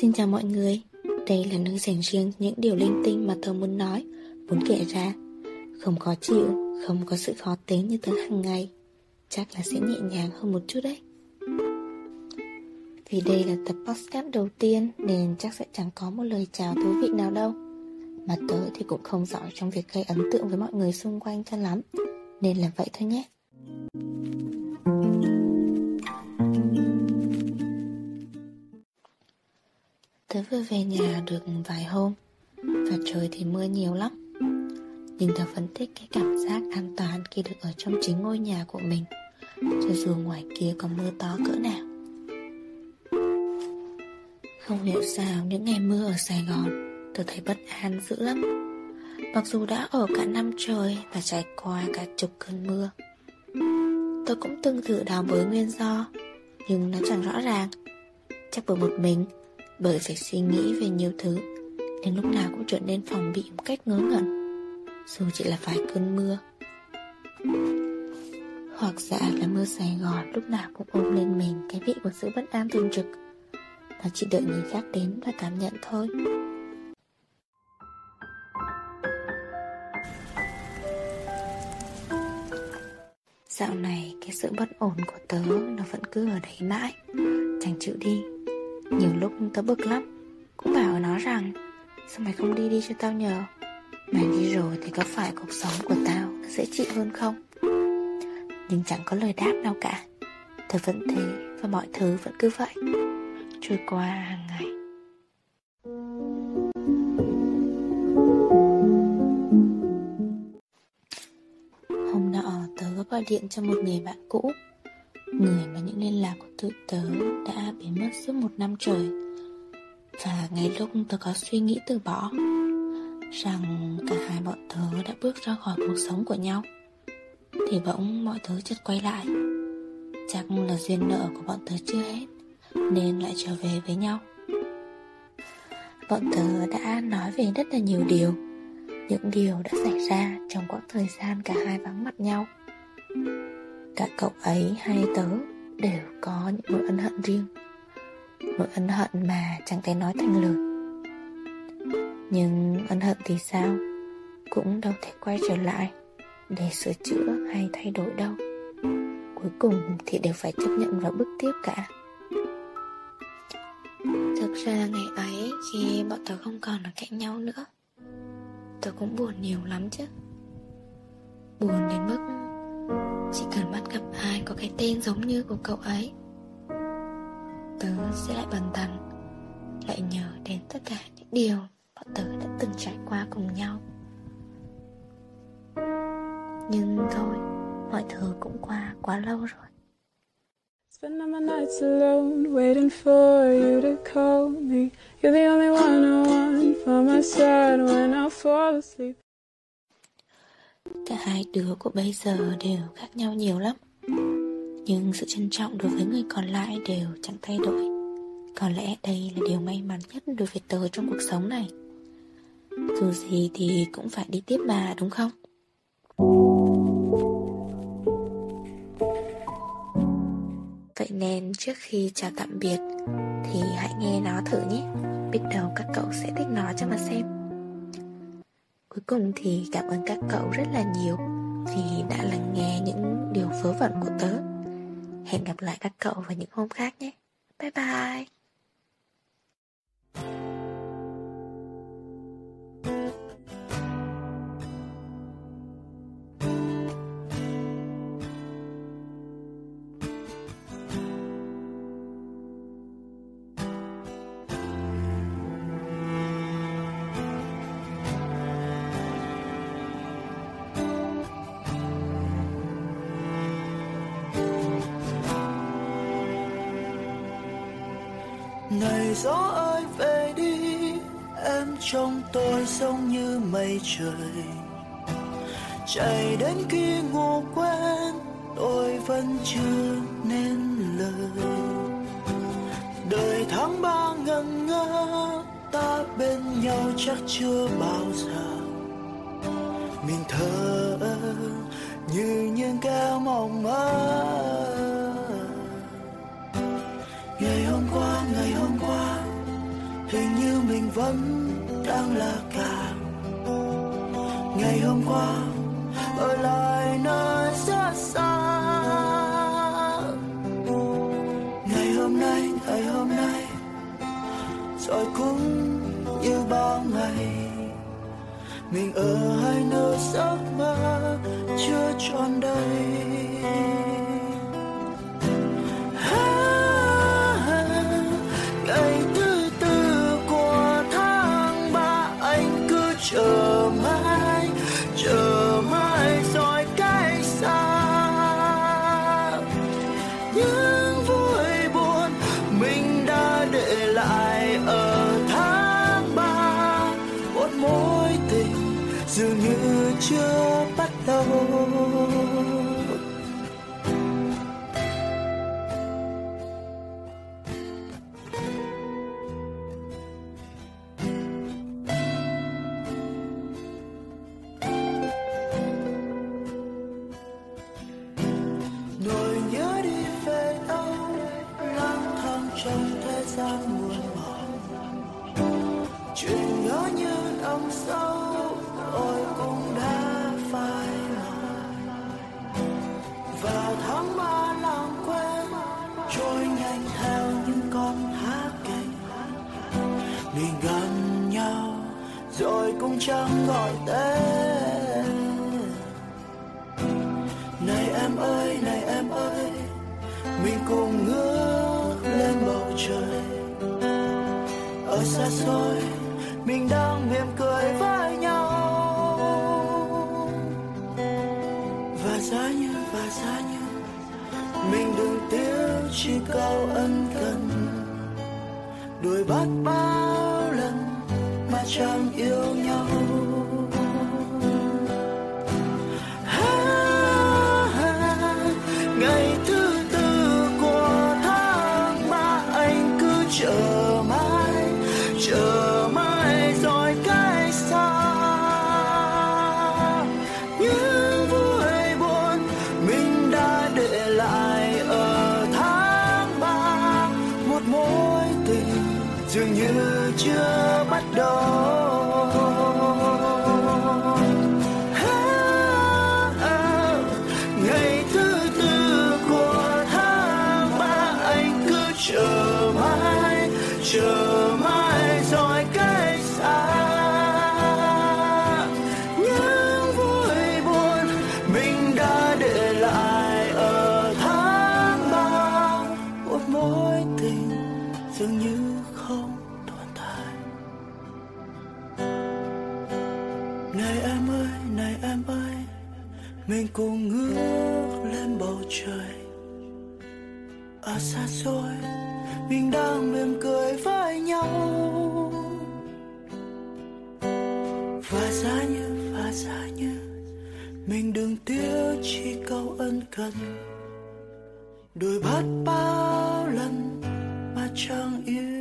Xin chào mọi người. Đây là nơi dành riêng những điều linh tinh mà tớ muốn nói, Muốn kể ra. Không khó chịu, Không có sự khó tính như tớ hàng ngày. Chắc là sẽ nhẹ nhàng hơn một chút đấy. Vì đây là tập podcast đầu tiên Nên chắc sẽ chẳng có một lời chào thú vị nào đâu. Mà tớ thì cũng không giỏi trong việc gây ấn tượng với mọi người xung quanh cho lắm. Nên là vậy thôi nhé. Tớ vừa về nhà được vài hôm Và trời thì mưa nhiều lắm. Nhưng tớ vẫn thích cái cảm giác an toàn khi được ở trong chính ngôi nhà của mình, Cho dù ngoài kia có mưa to cỡ nào. Không hiểu sao những ngày mưa ở Sài Gòn, Tớ thấy bất an dữ lắm. Mặc dù đã ở cả năm trời và trải qua cả chục cơn mưa Tôi cũng từng thử đào bới nguyên do, Nhưng nó chẳng rõ ràng. Chắc bởi một mình bởi phải suy nghĩ về nhiều thứ, Nên lúc nào cũng trở nên phòng bị một cách ngớ ngẩn. Dù chỉ là vài cơn mưa, Hoặc giả là mưa Sài Gòn lúc nào cũng ôm lên mình cái vị của sự bất an thường trực. Và chỉ đợi người khác đến và cảm nhận thôi. Dạo này, cái sự bất ổn của tớ nó vẫn cứ ở đấy mãi. Chẳng chịu đi nhiều lúc tớ bực lắm, Cũng bảo nó rằng, Sao mày không đi đi cho tao nhờ? Mày đi rồi thì có phải cuộc sống của tao sẽ dễ chịu hơn không? Nhưng chẳng có lời đáp nào cả. Tớ vẫn thế Và mọi thứ vẫn cứ vậy. Trôi qua hàng ngày. Hôm nọ tớ có gọi điện cho một người bạn cũ. Người mà những liên lạc của tụi tớ đã biến mất suốt một năm trời. Và ngay lúc tớ có suy nghĩ từ bỏ Rằng cả hai bọn tớ đã bước ra khỏi cuộc sống của nhau, Thì bỗng mọi thứ chợt quay lại. Chắc là duyên nợ của bọn tớ chưa hết, Nên lại trở về với nhau. Bọn tớ đã nói về rất là nhiều điều. Những điều đã xảy ra trong quãng thời gian cả hai vắng mặt nhau. Cả cậu ấy hay tớ đều có những nỗi ân hận riêng. Nỗi ân hận mà chẳng thể nói thành lời. Nhưng ân hận thì sao? Cũng đâu thể quay trở lại Để sửa chữa hay thay đổi đâu. Cuối cùng thì đều phải chấp nhận và bước tiếp cả. Thực ra ngày ấy khi bọn tớ không còn ở cạnh nhau nữa, Tớ cũng buồn nhiều lắm chứ. Buồn đến mức chỉ cần bắt gặp ai có cái tên giống như của cậu ấy Tớ sẽ lại bần thần Lại nhớ đến tất cả những điều Bọn tớ đã từng trải qua cùng nhau Nhưng thôi Mọi thứ cũng qua quá lâu rồi Spend all my nights alone, waiting for you to call me. You're the only one I want for my side when I fall asleep. Cả hai đứa của bây giờ đều khác nhau nhiều lắm. Nhưng sự trân trọng đối với người còn lại đều chẳng thay đổi. Có lẽ đây là điều may mắn nhất đối với tớ trong cuộc sống này. Dù gì thì cũng phải đi tiếp mà, đúng không? Vậy nên trước khi chào tạm biệt, Thì hãy nghe nó thử nhé. Biết đâu các cậu sẽ thích nó cho mà xem. Cuối cùng thì cảm ơn các cậu rất là nhiều Vì đã lắng nghe những điều vớ vẩn của tớ. Hẹn gặp lại các cậu vào những hôm khác nhé. Bye bye. Này gió ơi, về đi. Em trong tôi giống như mây trời. Chạy đến khi ngủ quen tôi vẫn chưa nên lời. Đời tháng ba ngần ngơ, ta bên nhau chắc chưa bao giờ. Mình thở như những kẻ mộng mơ ngày hôm qua, ngày hôm qua, hình như mình vẫn đang là cả. Ngày hôm qua, ở lại nơi rất xa. Ngày hôm nay, ngày hôm nay, rồi cũng như bao ngày. Mình ở hai nơi giấc mơ chưa tròn đầy chờ mãi chờ mãi rồi cách xa. Những vui buồn mình đã để lại ở tháng ba. Một mối tình dường như chưa bắt đầu. Chẳng gọi tên. Này em ơi, này em ơi, mình cùng ngước lên bầu trời. Ở xa xôi, mình đang mỉm cười với nhau. Và giá như, và giá như, mình đừng tiếc, chỉ câu ân cần. Đuổi bắt bao chẳng yêu nhau. Ngày thứ tư của tháng ba, anh cứ chờ mãi chờ mãi rồi cách xa. Những vui buồn mình đã để lại ở tháng ba, một mối tình dường như chưa đó. Ngày thứ tư của tháng mai anh cứ chờ mai chờ mai rồi cách xa. Những vui buồn mình đã để lại ở tháng ba. Một mối tình dường như không mình cùng ngước lên bầu trời. Ở xa xôi, mình đang mỉm cười với nhau. Và giá như, và giá như, mình đừng tiếc chỉ câu ân cần. Đôi bắt bao lần mà chẳng yêu.